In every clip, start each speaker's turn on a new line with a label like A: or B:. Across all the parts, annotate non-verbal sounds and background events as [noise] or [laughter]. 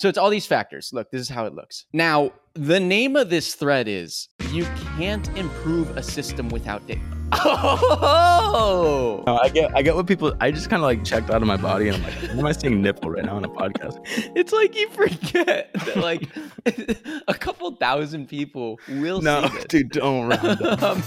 A: So it's all these factors. Look, this is how it looks. Now, the name of this thread is You Can't Improve a System Without Data. [laughs] Oh!
B: No, I get I get what people I just kind of like checked out of my body and I'm like, why am I seeing nipple right now on a podcast? [laughs]
A: It's like you forget that like [laughs] a couple thousand people will
B: No,
A: see this.
B: dude, don't round up.
A: Um,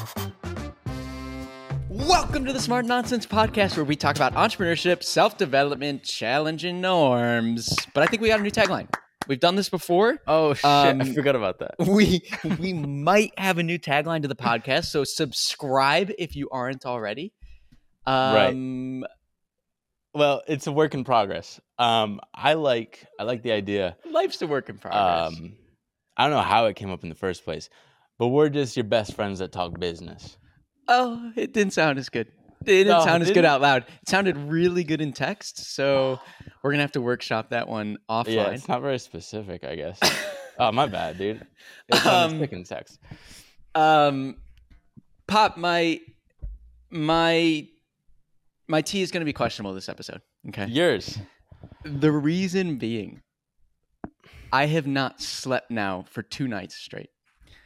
A: Welcome to the Smart Nonsense Podcast, where we talk about entrepreneurship, self development, challenging norms. But I think we got a new tagline. We've done this before.
B: Oh shit,
A: Um,
B: I forgot about that. [laughs]
A: We we might have a new tagline to the podcast, so subscribe if you aren't already. Um,
B: Well, it's a work in progress. Um, I like I like the idea.
A: Life's a work in progress.
B: Um, I don't know how it came up in the first place, but we're just your best friends that talk business.
A: Oh, it didn't sound as good. It didn't
B: No,
A: sound as good
B: didn't?
A: out loud. It sounded really good in text, so we're gonna have to workshop that one offline.
B: Yeah, it's not very specific, I guess. oh, my bad, dude. It's
A: Um,
B: in text.
A: Um, Pop, my my my tea is going to be questionable this episode. Okay.
B: Yours.
A: The reason being, I have not slept now for two nights straight.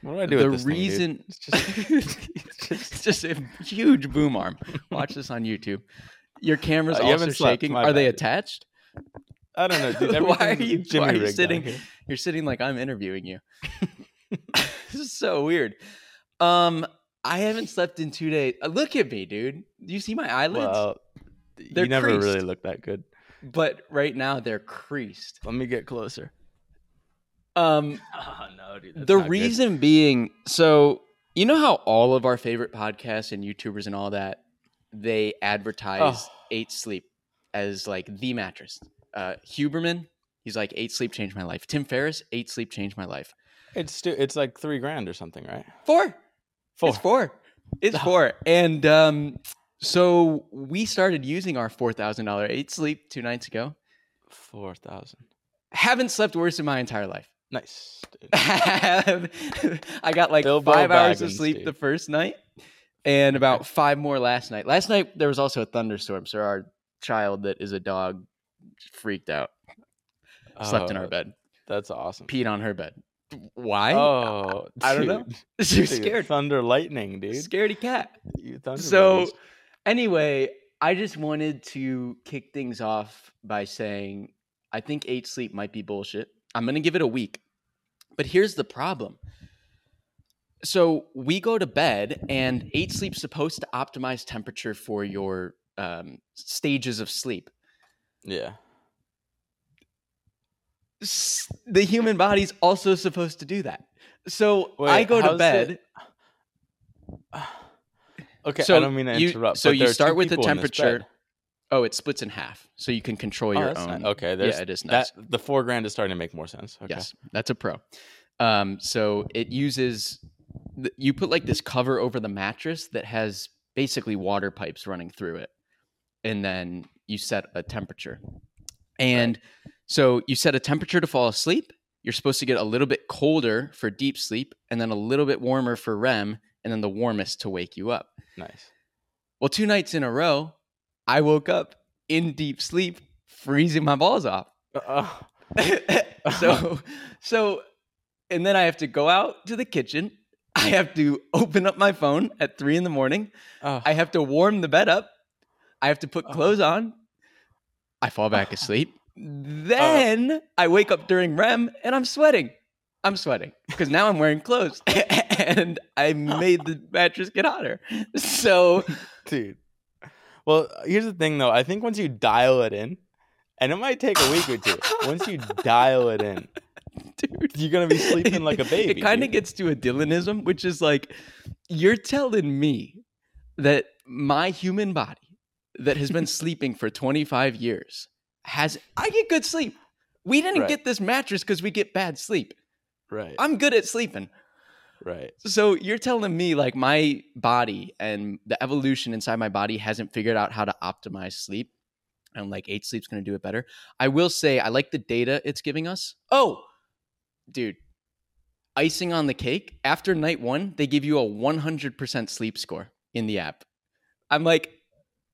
B: What do I do
A: the
B: with this thing,
A: reason, [laughs]
B: It's just-
A: it's just a huge boom arm. Watch this on YouTube. Your camera's
B: Uh, you
A: also shaking. Are they attached?
B: I don't know, dude. [laughs]
A: Why are you, why are you sitting- You're sitting like I'm interviewing you. [laughs] this is so weird. Um, I haven't slept in two days. Uh, Look at me, dude. Do you see my eyelids?
B: Well,
A: They're
B: you never
A: creased.
B: really look that good.
A: but right now they're creased.
B: Let me get closer.
A: Um, [laughs]
B: Oh no, dude.
A: the reason being, so you know how all of our favorite podcasts and YouTubers and all that they advertise
B: Oh.
A: Eight Sleep as like the mattress. Uh, Huberman, he's like Eight Sleep changed my life. Tim Ferriss, Eight Sleep changed my life.
B: it's stu- it's like three grand or something, right?
A: Four.
B: Four.
A: It's four. It's [laughs] four. And um, so we started using our four thousand dollar Eight Sleep two nights ago.
B: Four thousand.
A: Haven't slept worse in my entire life.
B: Nice. [laughs]
A: I got like
B: Bilbo
A: five hours of sleep
B: dude.
A: the first night and about five more last night. Last night there was also a thunderstorm, so our child that is a dog freaked out. Slept in our
B: Oh,
A: bed,
B: That's awesome.
A: peed on her bed. Why?
B: Oh,
A: I don't know. [laughs] She was
B: Dude,
A: scared.
B: Thunder, lightning, dude.
A: Scaredy cat.
B: You thunder
A: So
B: buddies.
A: anyway, I just wanted to kick things off by saying I think eight sleep might be bullshit. I'm gonna give it a week. But here's the problem. So we go to bed and eight sleep's supposed to optimize temperature for your um, stages of sleep.
B: yeah.
A: S- The human body's also supposed to do that. So I go to bed. [sighs]
B: Okay,
A: So
B: I don't mean to
A: you-
B: interrupt.
A: so
B: but
A: you start with the
B: people in this
A: temperature. Oh, it splits in half, so you can control
B: Oh,
A: your own.
B: ni- okay, there's,
A: yeah, it is nice.
B: that the four grand is starting to make more sense. Okay.
A: Yes, that's a pro. Um, so it uses you put like this cover over the mattress that has basically water pipes running through it, and then you set a temperature. And so you set a temperature to fall asleep. You're supposed to get a little bit colder for deep sleep, and then a little bit warmer for REM, and then the warmest to wake you up.
B: Nice.
A: Well, two nights in a row, I woke up in deep sleep, freezing my balls off.
B: Uh, [laughs]
A: so so and then I have to go out to the kitchen. I have to open up my phone at three in the morning.
B: oh,
A: I have to warm the bed up. I have to put clothes on. I fall back [laughs] asleep. Then I wake up during REM and I'm sweating. I'm sweating because now I'm wearing clothes [laughs] and I made the mattress get hotter. So
B: dude. Well, here's the thing though. I think once you dial it in, and it might take a week or two. [laughs] once you dial it in,
A: dude,
B: you're gonna be sleeping like a [laughs] baby.
A: It kind of gets to a Dylanism, which is like, you're telling me that my human body that has been [laughs] sleeping for 25 years has, I get good sleep. We didn't
B: Right.
A: get this mattress because we get bad sleep.
B: right.
A: I'm good at sleeping.
B: Right.
A: So you're telling me like my body and the evolution inside my body hasn't figured out how to optimize sleep and like eight sleep's going to do it better. I will say I like the data it's giving us. Oh, dude. Icing on the cake, after night 1, they give you a 100% sleep score in the app. I'm like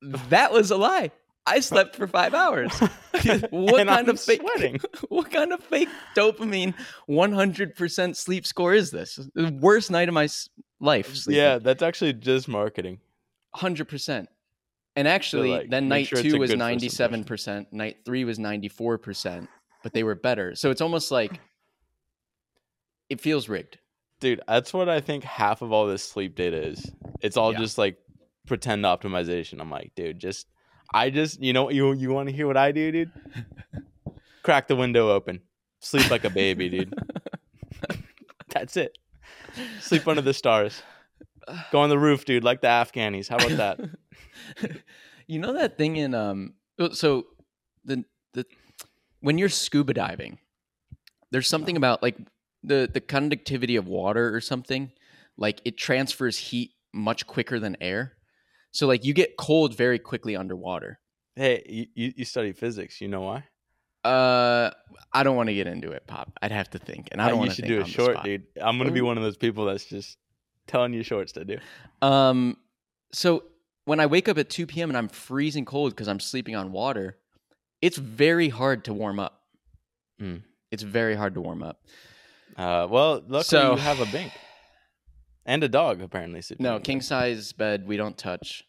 A: that was a lie. I slept for five hours. [laughs] what
B: And
A: kind
B: I'm
A: of fake?
B: sweating.
A: What kind of fake? what
B: And
A: kind
B: I'm
A: of fake?
B: sweating.
A: What kind of fake dopamine? One hundred percent sleep score is this? The worst night of my life. Mm, sleeping.
B: Yeah, that's actually just marketing.
A: hundred percent. And actually,
B: like,
A: then night
B: sure
A: two was ninety-seven percent. Night three was ninety-four percent, but they were better. So it's almost like it feels rigged.
B: Dude, that's what I think half of all this sleep data is. It's all
A: Yeah.
B: just like pretend optimization. I'm like, dude, just I just you know you you want to hear what I do, dude? [laughs] Crack the window open. Sleep like a baby, dude. [laughs] That's it. Sleep under the stars. Go on the roof, dude, like the Afghanis. How about that? [laughs]
A: you know that thing in um oh, so the the when you're scuba diving there's something about like the the conductivity of water or something like it transfers heat much quicker than air so like you get cold very quickly underwater
B: Hey, you, you, study physics. You know why?
A: uh i don't want to get into it pop i'd have to think and i
B: Uh,
A: don't to
B: you
A: should
B: do a short, dude. I'm gonna be one of those people that's just telling you shorts to do.
A: Um, so when I wake up at 2 p.m. and I'm freezing cold because I'm sleeping on water, it's very hard to warm up.
B: Mm.
A: It's very hard to warm up.
B: Uh, well, luckily
A: So-
B: you have a bink and a dog apparently. sleeping
A: No, king size bed we don't touch.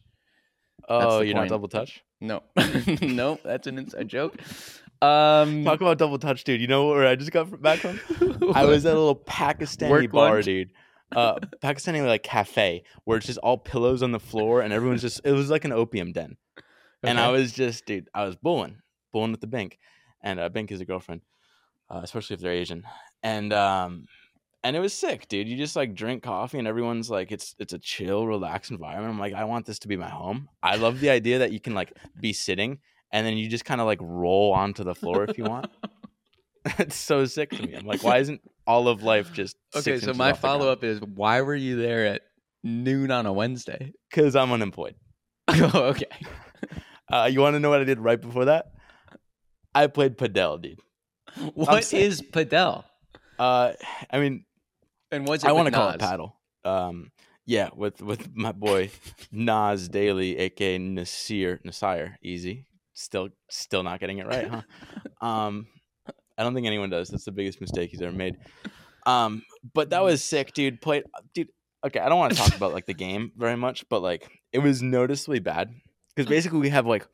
B: Oh, you're
A: point.
B: not double touch.
A: No, [laughs] no, that's an inside joke. Um,
B: Talk about double touch, dude. You know where I just got back from? [laughs] I was at a little Pakistani
A: Work
B: bar,
A: lunch?
B: dude. Uh, [laughs] Pakistani like cafe where it's just all pillows on the floor and everyone's just. It was like an opium den, and I was just, dude. I was bulling, bulling with the bank, and uh, bank is a girlfriend, uh, especially if they're Asian, and um, and it was sick, dude. You just like drink coffee and everyone's like, it's it's a chill, relaxed environment. I'm like, I want this to be my home. I love the idea that you can like be sitting and then you just kind of like roll onto the floor if you want. [laughs] it's so sick to me. I'm like, why isn't all of life just sick? [laughs]
A: okay, so my follow up is why were you there at noon on a Wednesday?
B: Because I'm unemployed. [laughs]
A: oh, okay.
B: Uh, you want to know what I did right before that? I played padel, dude.
A: What is Padel?
B: Uh, I mean,
A: And what's it
B: I
A: want
B: to call it paddle. Um, yeah, with with my boy Nas Daily, aka Nasir Nasir, easy. Still, still not getting it right, huh? [laughs] um, I don't think anyone does. That's the biggest mistake he's ever made. Um, but that was sick, dude. Played, dude. Okay, I don't want to talk about like the game very much, but like it was noticeably bad because basically we have like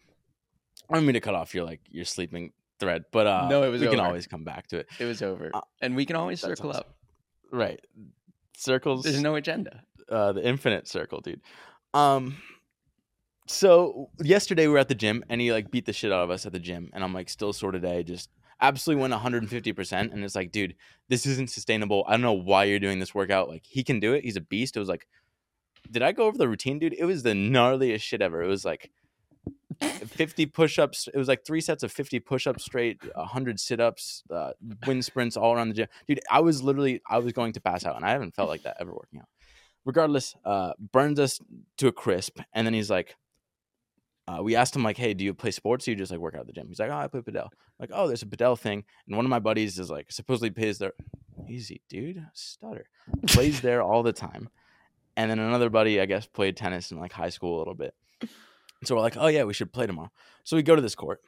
B: I don't mean to cut off your like your sleeping thread, but uh,
A: No, it was
B: we can always come back to it.
A: It was over,
B: Uh,
A: and we can always circle
B: awesome.
A: up.
B: Right, circles.
A: There's no agenda.
B: uh, the infinite circle, dude. Um, so yesterday we were at the gym and he like beat the shit out of us at the gym, and I'm like still sore today, just absolutely went 150 percent, and it's like, dude, this isn't sustainable. I don't know why you're doing this workout. Like he can do it. He's a beast. It was like, did I go over the routine, dude? It was the gnarliest shit ever. It was like. 50 push-ups it was like three sets of 50 push-ups straight 100 sit-ups uh, wind sprints all around the gym dude i was literally i was going to pass out and i haven't felt like that ever working out regardless, uh, burns us to a crisp. And then he's like, uh, we asked him like, "Hey, do you play sports? Or you just like work out at the gym?" He's like, "Oh, I play padel." Like, "Oh, there's a padel thing." And one of my buddies is like, supposedly plays there. Easy, dude. Stutter. Plays there all the time. And then another buddy, I guess, played tennis in like high school a little bit. So we're like, "Oh yeah, we should play tomorrow." So we go to this court,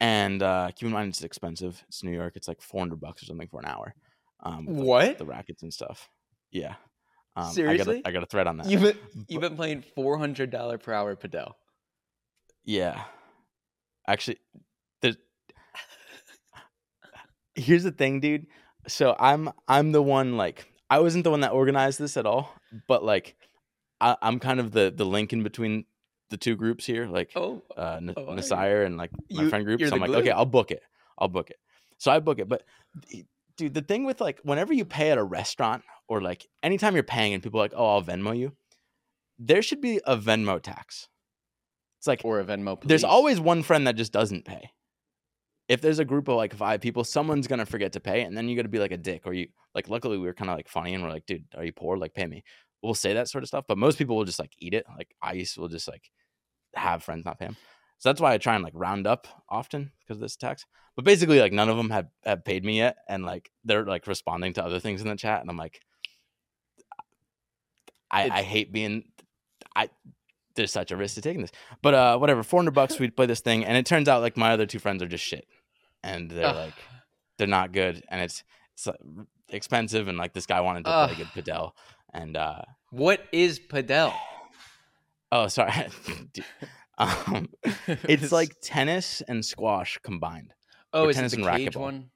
B: and uh, keep in mind it's expensive. It's New York. It's like four hundred bucks or something for an hour. Um, with, like,
A: What?
B: the rackets and stuff. Yeah. Um,
A: Seriously?
B: I got, a, I got a thread on that.
A: You've been, [laughs] you've been playing four hundred dollar per hour Padel.
B: Yeah. Actually, there's [laughs] Here's the thing, dude. So I'm I'm the one like I wasn't the one that organized this at all, but like I, I'm kind of the the link in between the two groups here, like
A: Oh,
B: uh, N-
A: oh.
B: Nasir and like my
A: You-
B: friend group. So I'm like, okay. I'll book it. I'll book it. So I book it, but dude, the thing with like whenever you pay at a restaurant or like anytime you're paying and people are like, oh, I'll Venmo you, there should be a Venmo tax. It's like
A: or a Venmo.
B: there's always one friend that just doesn't pay. If there's a group of like five people, someone's gonna forget to pay, and then you got to be like a dick. Or you like, luckily we were kind of like funny, and we're like, dude, are you poor? Like, pay me. We'll say that sort of stuff, but most people will just like eat it. Like ice will just like have friends not pay them. So that's why I try and like round up often because of this tax. But basically, like none of them have have paid me yet, and like they're like responding to other things in the chat, and I'm like, I, I hate being, I there's such a risk to taking this. But uh, whatever, four hundred bucks. [laughs] we'd play this thing, and it turns out like my other two friends are just shit, and they're
A: Ugh.
B: like they're not good, and it's it's uh, expensive, and like this guy wanted to
A: Ugh.
B: play good padel, and uh,
A: What is padel?
B: Oh sorry, [laughs] um, it's like [laughs] tennis and squash combined.
A: oh,
B: or
A: is it
B: tennis
A: the
B: and
A: cage
B: racquetball.
A: one?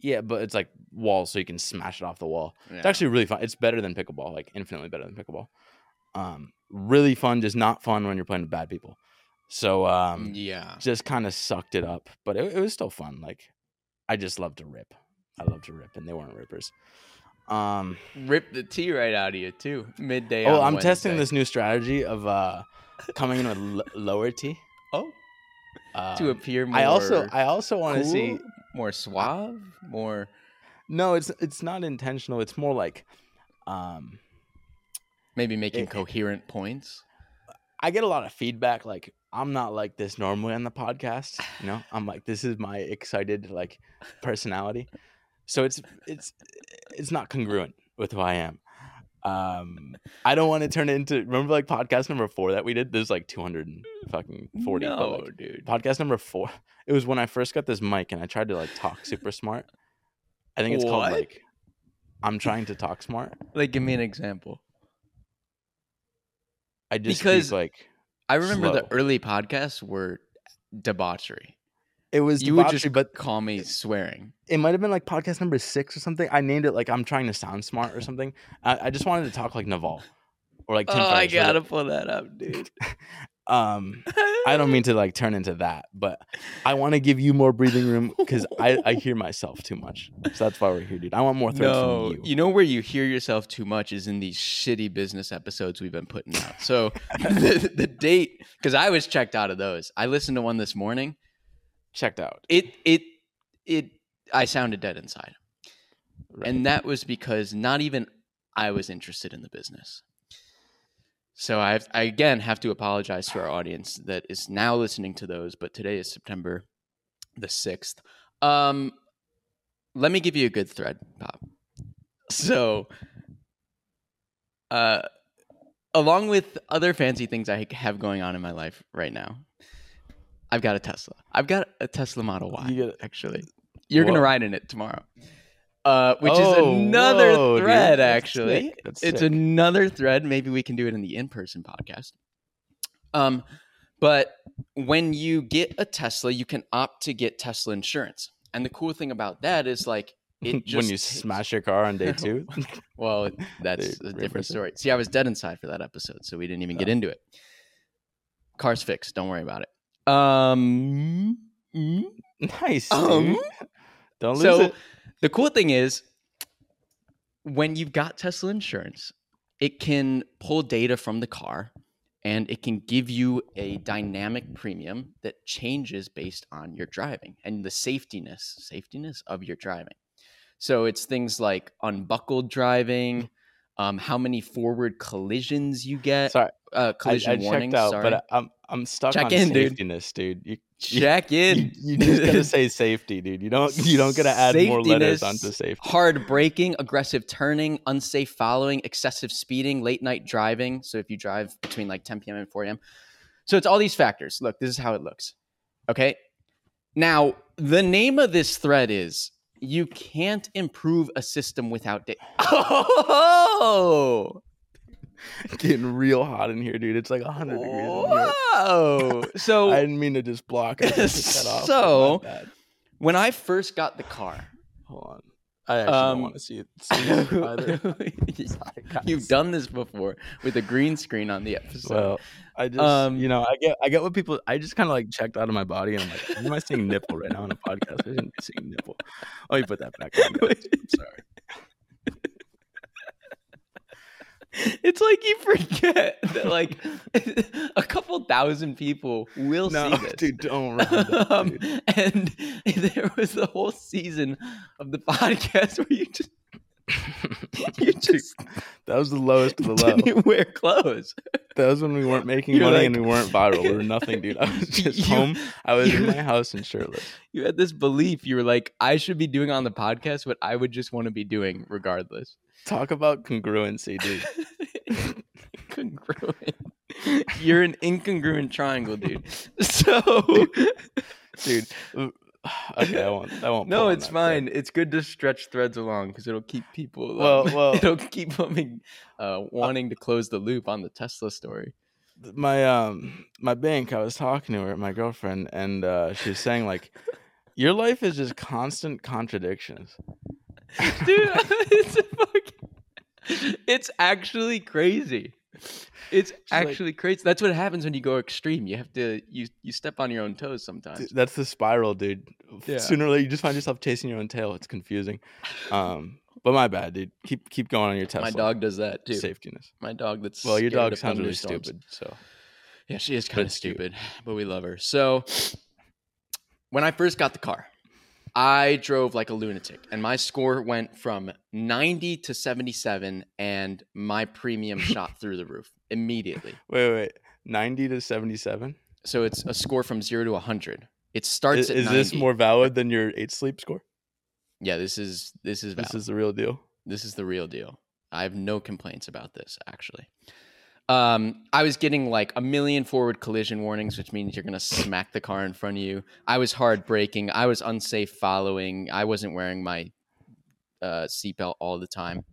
B: Yeah, but it's like walls, so you can smash it off the wall. It's actually really fun. It's better than pickleball, like infinitely better than pickleball. Um, really fun, just not fun when you're playing with bad people. So um,
A: yeah.
B: just kind of sucked it up, but it, it was still fun. Like I just love to rip. I love to rip, and they weren't rippers. Um,
A: Rip the tea right out of you too. Midday.
B: oh, I'm testing this new strategy of uh, coming in with l- lower T.
A: Oh,
B: Uh,
A: to appear more.
B: I also I also want to
A: cool,
B: see.
A: more suave, more.
B: No, it's it's not intentional. It's more like, um,
A: Maybe making
B: It-
A: coherent points.
B: I get a lot of feedback. Like I'm not like this normally on the podcast. You know, I'm like this is my excited like personality. So it's it's it's not congruent with who I am. Um, I don't want to turn it into remember like podcast number four that we did. There's like 200 and fucking 40. but,
A: No,
B: like,
A: dude.
B: podcast number four. [laughs] It was when I first got this mic and I tried to like talk super smart. I think it's
A: What?
B: called like I'm trying to talk smart.
A: Like, give me an example.
B: I just
A: Because-
B: like
A: I remember the early podcasts were debauchery.
B: It was
A: You would
B: debauchery,
A: just
B: but
A: call me swearing.
B: it might have been like podcast number six or something. I named it like I'm trying to sound smart or [laughs] something. I, I just wanted to talk like Naval or like Tim
A: oh, I
B: Ferriss, where
A: gotta pull that up, dude. [laughs]
B: Um, I don't mean to like turn into that, but I [laughs] want to give you more breathing room because I, I hear myself too much. So that's why we're here, dude. I want more threats
A: No,
B: from you.
A: you know where you hear yourself too much is in these shitty business episodes we've been putting out. So the, the date, because I was checked out of those. I listened to one this morning.
B: Checked out.
A: It it it. I sounded dead inside,
B: Right.
A: and that was because not even I was interested in the business. So I, I again have to apologize to our audience that is now listening to those. But today is September the sixth. Um, let me give you a good thread, Pop. So, uh, along with other fancy things I have going on in my life right now, I've got a Tesla. I've got a Tesla Model Y.
B: You get-
A: actually, [laughs] you're gonna ride in it tomorrow. Uh, which is
B: Oh,
A: another
B: whoa,
A: thread,
B: That's
A: actually.
B: That's
A: It's
B: sick.
A: another thread. Maybe we can do it in the in-person podcast. Um, but when you get a Tesla, you can opt to get Tesla insurance. And the cool thing about that is like [laughs] it just
B: when you
A: takes-
B: smash your car on day [laughs] two.
A: Well, that's
B: They
A: a different story. See, I was dead inside for that episode, so we didn't even get
B: Oh.
A: into it. Car's fixed. Don't worry about it. Um, mm,
B: nice.
A: Um.
B: Don't lose
A: so
B: it.
A: the cool thing is when you've got Tesla insurance, it can pull data from the car and it can give you a dynamic premium that changes based on your driving and the safetiness, safetiness of your driving. So it's things like unbuckled driving, um, how many forward collisions you get,
B: Sorry,
A: uh,
B: I,
A: collision
B: I checked
A: warnings.
B: out,
A: sorry.
B: but I, I'm I'm stuck
A: Check
B: on
A: in, dude.
B: safetiness, dude. You,
A: check [laughs] in.
B: you, you just gotta [laughs] say safety, dude. You don't you don't gotta add more letters onto safety.
A: hard braking, aggressive turning, unsafe following, excessive speeding, late night driving. So if you drive between like 10 p.m. and 4 a.m. So it's all these factors. Look, this is how it looks. Okay. Now, the name of this thread is you can't improve a system without data. [laughs] Oh, [laughs]
B: Getting real hot in here, dude. It's like 100 degrees. in here.
A: whoa. [laughs] So
B: I didn't mean to just block. I just [laughs] off.
A: So- when I first got the car,
B: hold on. I actually
A: Um,
B: don't want to see it. See it either.
A: You've done this before with a green screen on the episode.
B: Well, I just,
A: Um,
B: you know, I get, I get what people. I just kind of like checked out of my body, and I'm like, am I seeing nipple right now on a podcast? I shouldn't be seeing nipple. Oh, you put that back on. guys. I'm sorry.
A: It's like you forget that like [laughs] a couple thousand people will
B: No,
A: see [laughs] this.
B: dude, don't. that, [laughs]
A: Um,
B: dude.
A: and there was the whole season of the podcast where you just you just
B: That was the lowest of the low.
A: didn't wear clothes.
B: That was when we weren't making
A: You're
B: money
A: like-
B: and we weren't viral. We were nothing, dude. I was just
A: You-
B: home. I was in my house and shirtless.
A: You had this belief. You were like, I should be doing on the podcast what I would just want to be doing regardless.
B: Talk about congruency, dude. [laughs]
A: Congruent. You're an incongruent triangle, dude. So, [laughs]
B: dude. Okay, I won't. I won't.
A: no, it's fine.
B: thread.
A: It's good to stretch threads along because it'll keep people. um,
B: Well, well- [laughs]
A: it'll keep them uh, wanting to close the loop on the Tesla story.
B: my um my bank i was talking to her my girlfriend and uh she was saying like your life is just constant contradictions
A: dude it's a fucking, [laughs] it's actually crazy. It's
B: like-
A: actually crazy. That's what happens when you go extreme. You have to you you step on your own toes sometimes.
B: That's the spiral dude.
A: Yeah.
B: sooner or later you just find yourself chasing your own tail. It's confusing. Um but my bad dude. Keep keep going on your tesla.
A: my dog does that too.
B: Safetyness
A: my dog that's
B: well your dog sounds really stupid so.
A: Yeah she is kind of
B: it's cute.
A: stupid but we love her. So when i first got the car i drove like a lunatic and my score went from 90 to 77 and my premium [laughs] shot through the roof immediately
B: wait wait 90 to 77
A: So it's a score from zero to 100. It starts
B: is,
A: at
B: is
A: 90.
B: this more valid than your eight sleep score
A: Yeah, this is this is valid.
B: this is the real deal
A: this is the real deal. I have no complaints about this actually. Um, I was getting like a million forward collision warnings, which means you're gonna smack the car in front of you. I was hard braking. I was unsafe following. I wasn't wearing my uh, seatbelt all the time.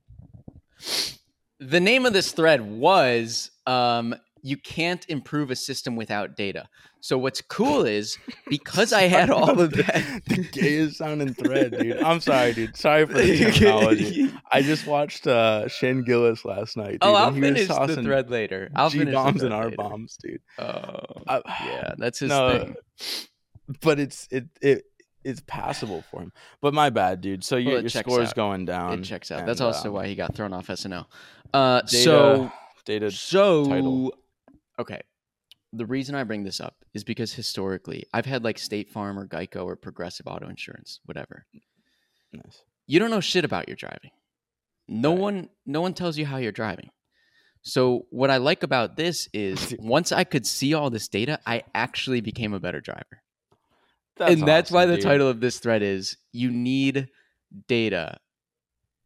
A: The name of this thread was um, "You can't improve a system without data." So what's cool is [laughs] because I had all of that. [laughs]
B: the gayest sounding thread, dude. I'm sorry, dude. Sorry for the [laughs] technology. I just watched uh, Shane Gillis last night. Dude,
A: oh, I'll
B: and he was
A: finish the thread later. I'll
B: G bombs and R bombs, dude.
A: Oh,
B: I-
A: yeah, that's his
B: no,
A: thing.
B: but it's it it it's passable for him. But my bad, dude. So your
A: Well,
B: your score's
A: out.
B: going down.
A: It checks out.
B: and,
A: That's also
B: um,
A: why he got thrown off SNL. Uh,
B: Data-
A: so
B: data.
A: so
B: title.
A: okay. The reason I bring this up is because historically, I've had like State Farm or Geico or Progressive Auto Insurance, whatever.
B: Nice.
A: You don't know shit about your driving. No
B: Right.
A: one, no one tells you how you're driving. So what I like about this is [laughs] once I could see all this data, I actually became a better driver. and that's why the
B: dude.
A: title of this thread is "You need data.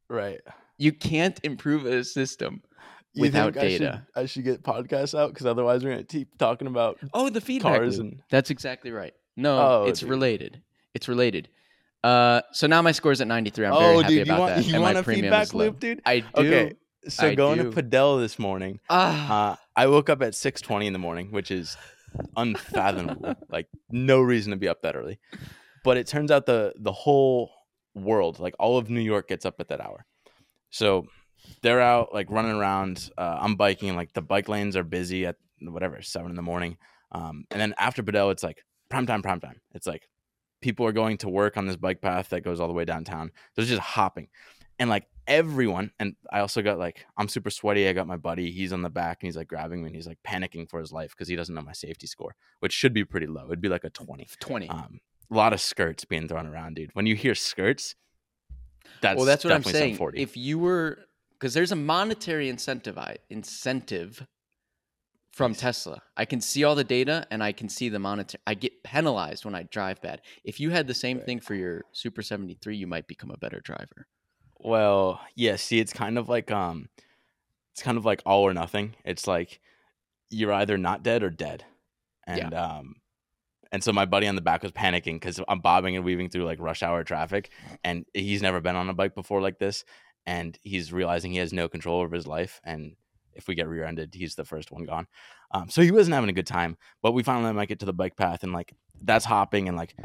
B: Right.
A: You can't improve a system
B: You
A: without
B: think I should-
A: data."
B: I should, get podcasts out because otherwise we're gonna keep talking about
A: Oh, the feedback
B: cars
A: loop.
B: and
A: That's exactly right. No,
B: Oh,
A: it's
B: dude.
A: related. It's related. Uh, so now my score's at 93. I'm very
B: oh,
A: happy
B: dude,
A: about
B: want
A: that.
B: you
A: and
B: want
A: my
B: a feedback loop, dude?
A: I do.
B: Okay, so
A: I
B: going
A: do.
B: to Padel this morning.
A: Ah,
B: Uh, I woke up at six twenty in the morning, which is unfathomable. [laughs] like no reason to be up that early. But it turns out the the whole world, like all of New York, gets up at that hour. So they're out like running around. Uh, I'm biking, like the bike lanes are busy at whatever seven in the morning. Um, and then after Padel, it's like prime time, prime time. It's like people are going to work on this bike path that goes all the way downtown. There's just hopping, and like everyone. And I also got like I'm super sweaty. I got my buddy. He's on the back and he's like grabbing me and he's like panicking for his life because he doesn't know my safety score, which should be pretty low. It'd be like a twenty.
A: 20.
B: Um, a lot of skirts being thrown around, dude. When you hear skirts, that's
A: well, that's what I'm saying.
B: 740.
A: If you were, because there's a monetary incentive incentive from
B: Nice.
A: Tesla. I can see all the data and I can see the monetary. I get penalized when I drive bad. If you had the same
B: Right.
A: thing for your Super 73, you might become a better driver.
B: Well, yeah, see, it's kind of like um it's kind of like all or nothing. It's like you're either not dead or dead. And um and so my buddy on the back was panicking because I'm bobbing and weaving through like rush hour traffic and he's never been on a bike before like this and he's realizing he has no control over his life and if we get rear-ended he's the first one gone um, so he wasn't having a good time but we finally make it to the bike path and like that's hopping and like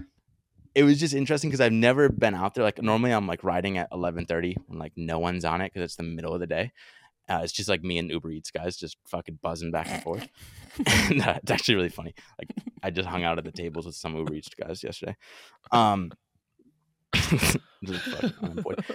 B: it was just interesting because I've never been out there. Like normally I'm like riding at 11:30 when like no one's on it because it's the middle of the day. Uh, it's just like me and Uber Eats guys just fucking buzzing back and forth. [laughs] [laughs] and uh, it's actually really funny. Like I just hung out at the tables with some Uber Eats guys yesterday. Um, just fucking unemployed.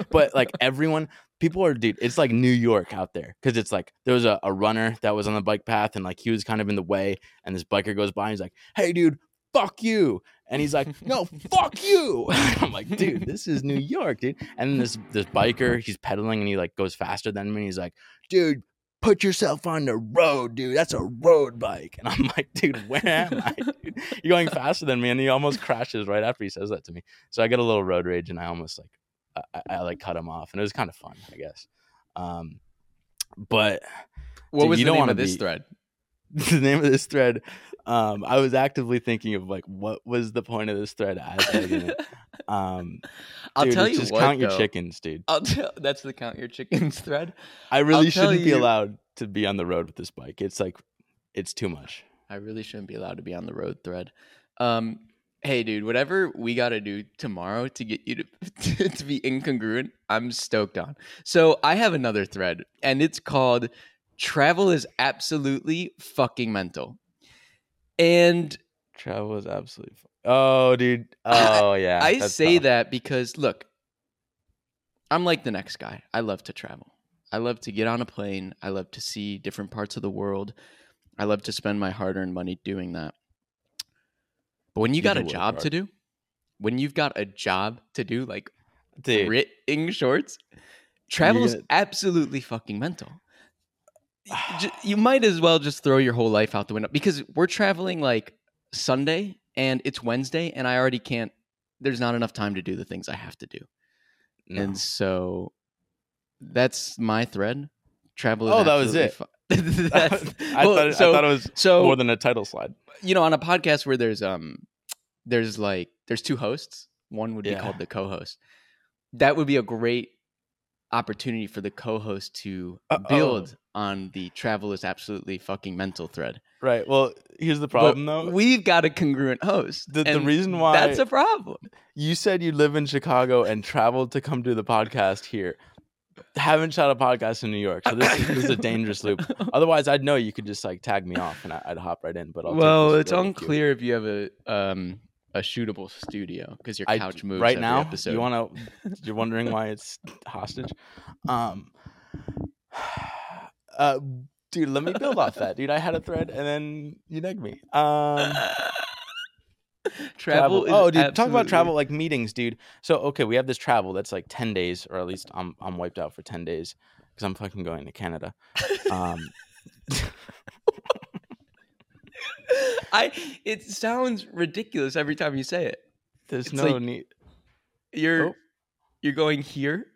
B: But like everyone, people are dude. It's like New York out there because it's like there was a, a runner that was on the bike path and like he was kind of in the way, and this biker goes by and he's like, "Hey, dude." Fuck you, and he's like, "No, fuck you." [laughs] I'm like, "Dude, this is New York, dude." And this this biker, he's pedaling and he like goes faster than me. And he's like, "Dude, put yourself on the road, dude. That's a road bike." And I'm [laughs] like, "Dude, where am I? Dude? You're going faster than me." And he almost crashes right after he says that to me. So I get a little road rage, and I almost like I, I, like cut him off, and it was kind of fun, I guess. Um, but
A: What
B: Dude,
A: was
B: you
A: the
B: don't
A: name of this
B: be-
A: thread? [laughs]
B: the name of this thread. Um, I was actively thinking of like what was the point of this thread as in it. [laughs] Um,
A: I'll
B: dude,
A: tell you
B: just
A: what.
B: count your chickens, dude.
A: I'll tell. [laughs] That's the count your chickens thread.
B: I really
A: tell
B: shouldn't be
A: you-
B: allowed to be on the road with this bike. It's like, it's too much.
A: I really shouldn't be allowed to be on the road thread. Um, hey, dude, whatever we got to do tomorrow to get you to to be incongruent, I'm stoked on. So I have another thread, and it's called "Travel is absolutely fucking mental," and
B: Travel is absolutely. Fu- oh, dude. [laughs] Oh, yeah.
A: I say
B: tough.
A: that because look, I'm like the next guy. I love to travel. I love to get on a plane. I love to see different parts of the world. I love to spend my hard-earned money doing that. But when you,
B: You
A: got a job to do, when you've got a job to do, like
B: dude.
A: written shorts, travel is absolutely fucking mental. [sighs] You might as well just throw your whole life out the window because we're traveling like Sunday and it's Wednesday and I already can't. There's not enough time to do the things I have to do,
B: No.
A: and so that's my thread. Travel. Is
B: Oh, that was it.
A: fu- [laughs] [laughs]
B: I,
A: well,
B: thought,
A: so,
B: I thought it was
A: so
B: more than a title slide.
A: you know on a podcast where there's um there's like there's two hosts one would be called the co-host that would be a great opportunity for the co-host to
B: Uh-oh.
A: build on the travel is absolutely fucking mental thread
B: Right. Well, here's the
A: But
B: problem, though.
A: we've got a congruent host
B: The- the reason why-
A: that's a problem
B: you said you live in Chicago and traveled to come do the podcast here. Haven't shot a podcast in New York, so this, is- this is a dangerous loop. [laughs] Otherwise, I'd know you could just like tag me off and I, I'd hop right in. But I'll
A: well it's
B: with you.
A: unclear if you have a um a shootable studio because your
B: I-
A: couch moves
B: right now.
A: episode.
B: You want to? You're wondering why it's hostage. Um. [sighs] Uh, dude, let me build off that, dude. I had a thread and then you negged me. Um. [laughs]
A: travel, is
B: Oh, dude, talk about travel like meetings, dude. So okay, we have this travel that's like ten days, or at least I'm I'm wiped out for ten days because I'm fucking going to Canada. [laughs] Um, [laughs]
A: I it sounds ridiculous every time you say it.
B: there's
A: It's
B: no
A: like-
B: need.
A: You're
B: Oh.
A: you're going here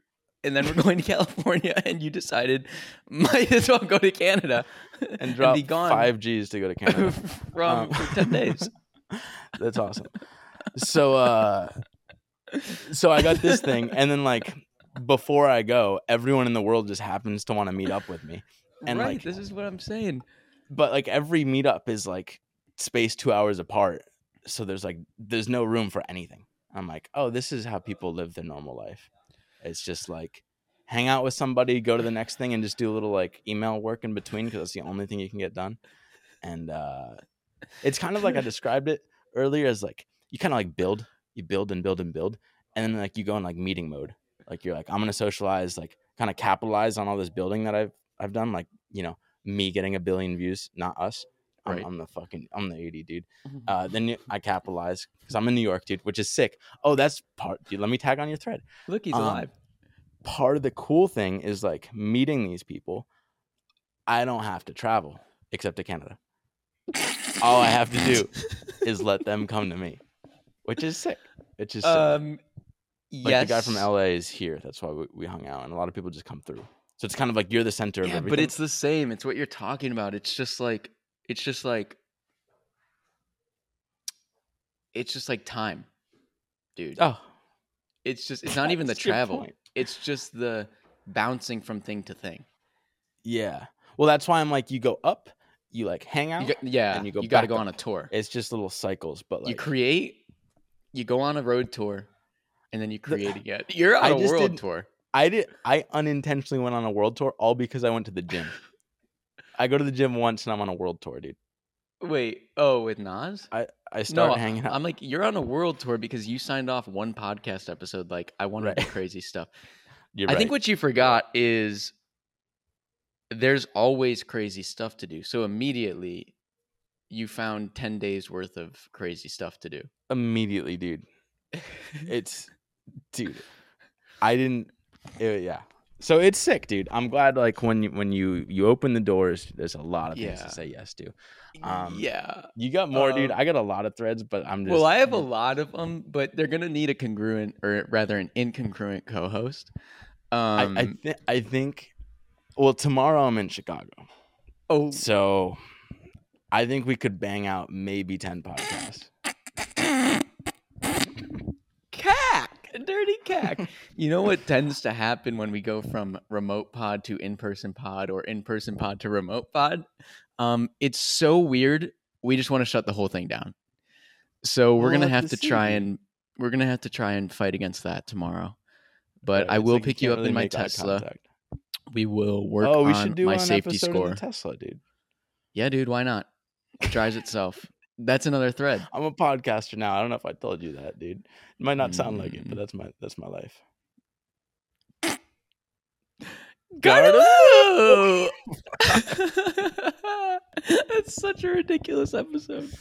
A: and then we're [laughs] going to California and you decided might as well go to Canada
B: And drop
A: gone
B: five G's to go to Canada. [laughs]
A: from
B: Um,
A: for 10 days. [laughs]
B: That's awesome. So uh so I got this thing and then like before I go, everyone in the world just happens to want to meet up with me. and,
A: right,
B: like-
A: this is what I'm saying.
B: But like every meetup is like spaced 2 hours apart. So there's like there's no room for anything. I'm like, "Oh, this is how people live their normal life." It's just like hang out with somebody, go to the next thing and just do a little like email work in between because that's the only thing you can get done. And uh it's kind of like I [laughs] described it earlier as like you kind of like build, you build and build and build, and then like you go in like meeting mode. Like you're like, I'm gonna socialize, like kind of capitalize on all this building that I've I've done. Like you know, me getting a billion views, not us. I'm,
A: Right.
B: I'm the fucking I'm the 80 dude.
A: Mhm.
B: Uh, then I capitalize because I'm in New York, dude, which is sick. Oh, that's part, dude. Let me tag on your thread.
A: Look, he's
B: um,
A: alive.
B: Part of the cool thing is like meeting these people. I don't have to travel except to Canada. all I have to do is let them come to me, which is sick. Which is sick.
A: Um
B: like
A: yes.
B: the guy from LA is here. That's why we, we hung out, and a lot of people just come through. So it's kind of like you're the center of
A: Yeah,
B: everything.
A: but it's the same. It's what you're talking about. It's just like it's just like it's just like time. Dude.
B: oh,
A: It's just it's [laughs] not even the travel. It's just the bouncing from thing to thing.
B: yeah. Well, that's why I'm like, you go up, you like hang out.
A: Got, yeah,
B: and you go.
A: you,
B: go
A: got to go
B: up.
A: on a tour.
B: it's just little cycles, but like
A: you create, you go on a road tour, and then you create again. [laughs] You're on
B: I
A: a
B: just
A: world
B: didn't-
A: tour.
B: I did. I unintentionally went on a world tour all because I went to the gym. I go to the gym once and I'm on a world tour, dude.
A: Wait, oh, with Nas?
B: I start
A: No,
B: hanging out.
A: I'm like, you're on a world tour because you signed off one podcast episode. Like, I want
B: Right.
A: to [laughs] do crazy stuff.
B: You're
A: I
B: right.
A: think what you forgot is there's always crazy stuff to do. So immediately, you found ten days worth of crazy stuff to do.
B: immediately, dude. [laughs] It's, dude. I didn't. It- yeah. So it's sick, dude. I'm glad. Like when you when you you open the doors, there's a lot of things
A: Yeah.
B: to say yes to. Um,
A: yeah.
B: You got more, dude.
A: Um,
B: I got a lot of threads, but I'm just.
A: Well, I have a lot of them, but they're gonna need a congruent, or rather, an incongruent co-host.
B: I,
A: Um,
B: I, th- I think. Well, tomorrow I'm in Chicago,
A: oh,
B: so I think we could bang out maybe ten podcasts.
A: Cack. [laughs] you know what tends to happen when we go from remote pod to in-person pod or in-person pod to remote pod? Um, it's so weird. We just want to shut the whole thing down. So we're
B: We'll
A: gonna
B: have
A: have
B: to
A: to try and we're gonna have to try and fight against that tomorrow. But
B: Yeah,
A: I will
B: like
A: pick you
B: can't
A: up
B: really
A: in my Tesla. We will work
B: Oh, we
A: on
B: should do
A: my safety score.
B: Tesla, dude.
A: Yeah, dude, why not? It drives itself. That's another thread.
B: I'm a podcaster now. I don't know if I told you that, dude. It might not sound like it,
A: Mm.
B: but that's my that's my life.
A: Gardeloo! [laughs] That's such a ridiculous episode.